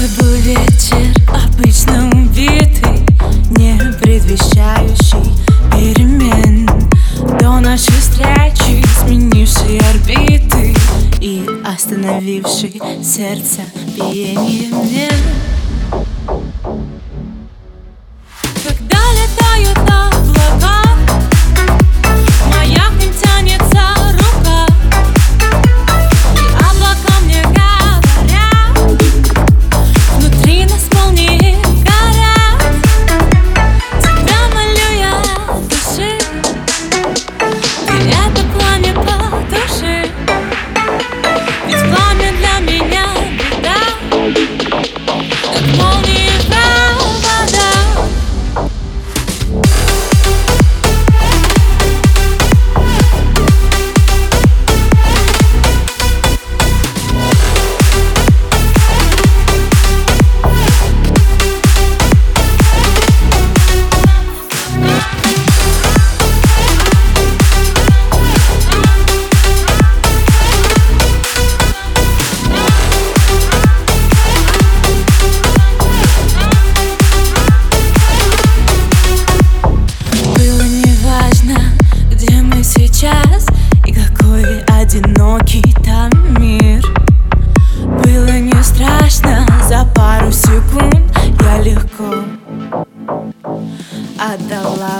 вечер обычно убитый Не предвещающий перемен. До нашей встречи сменивший орбиты И остановивший сердце биение мне отдала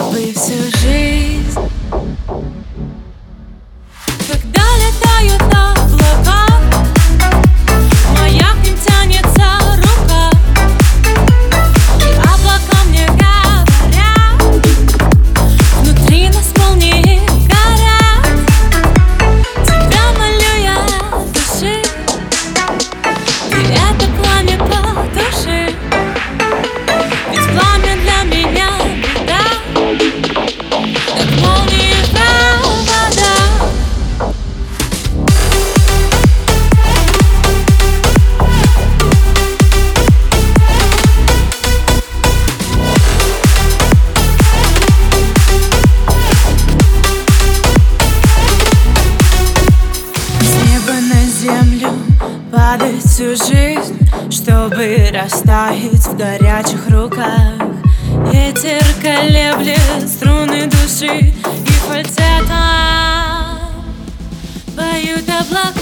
Всю жизнь Чтобы растаять в горячих руках. Ветер колеблет струны души И фальцетом поют облака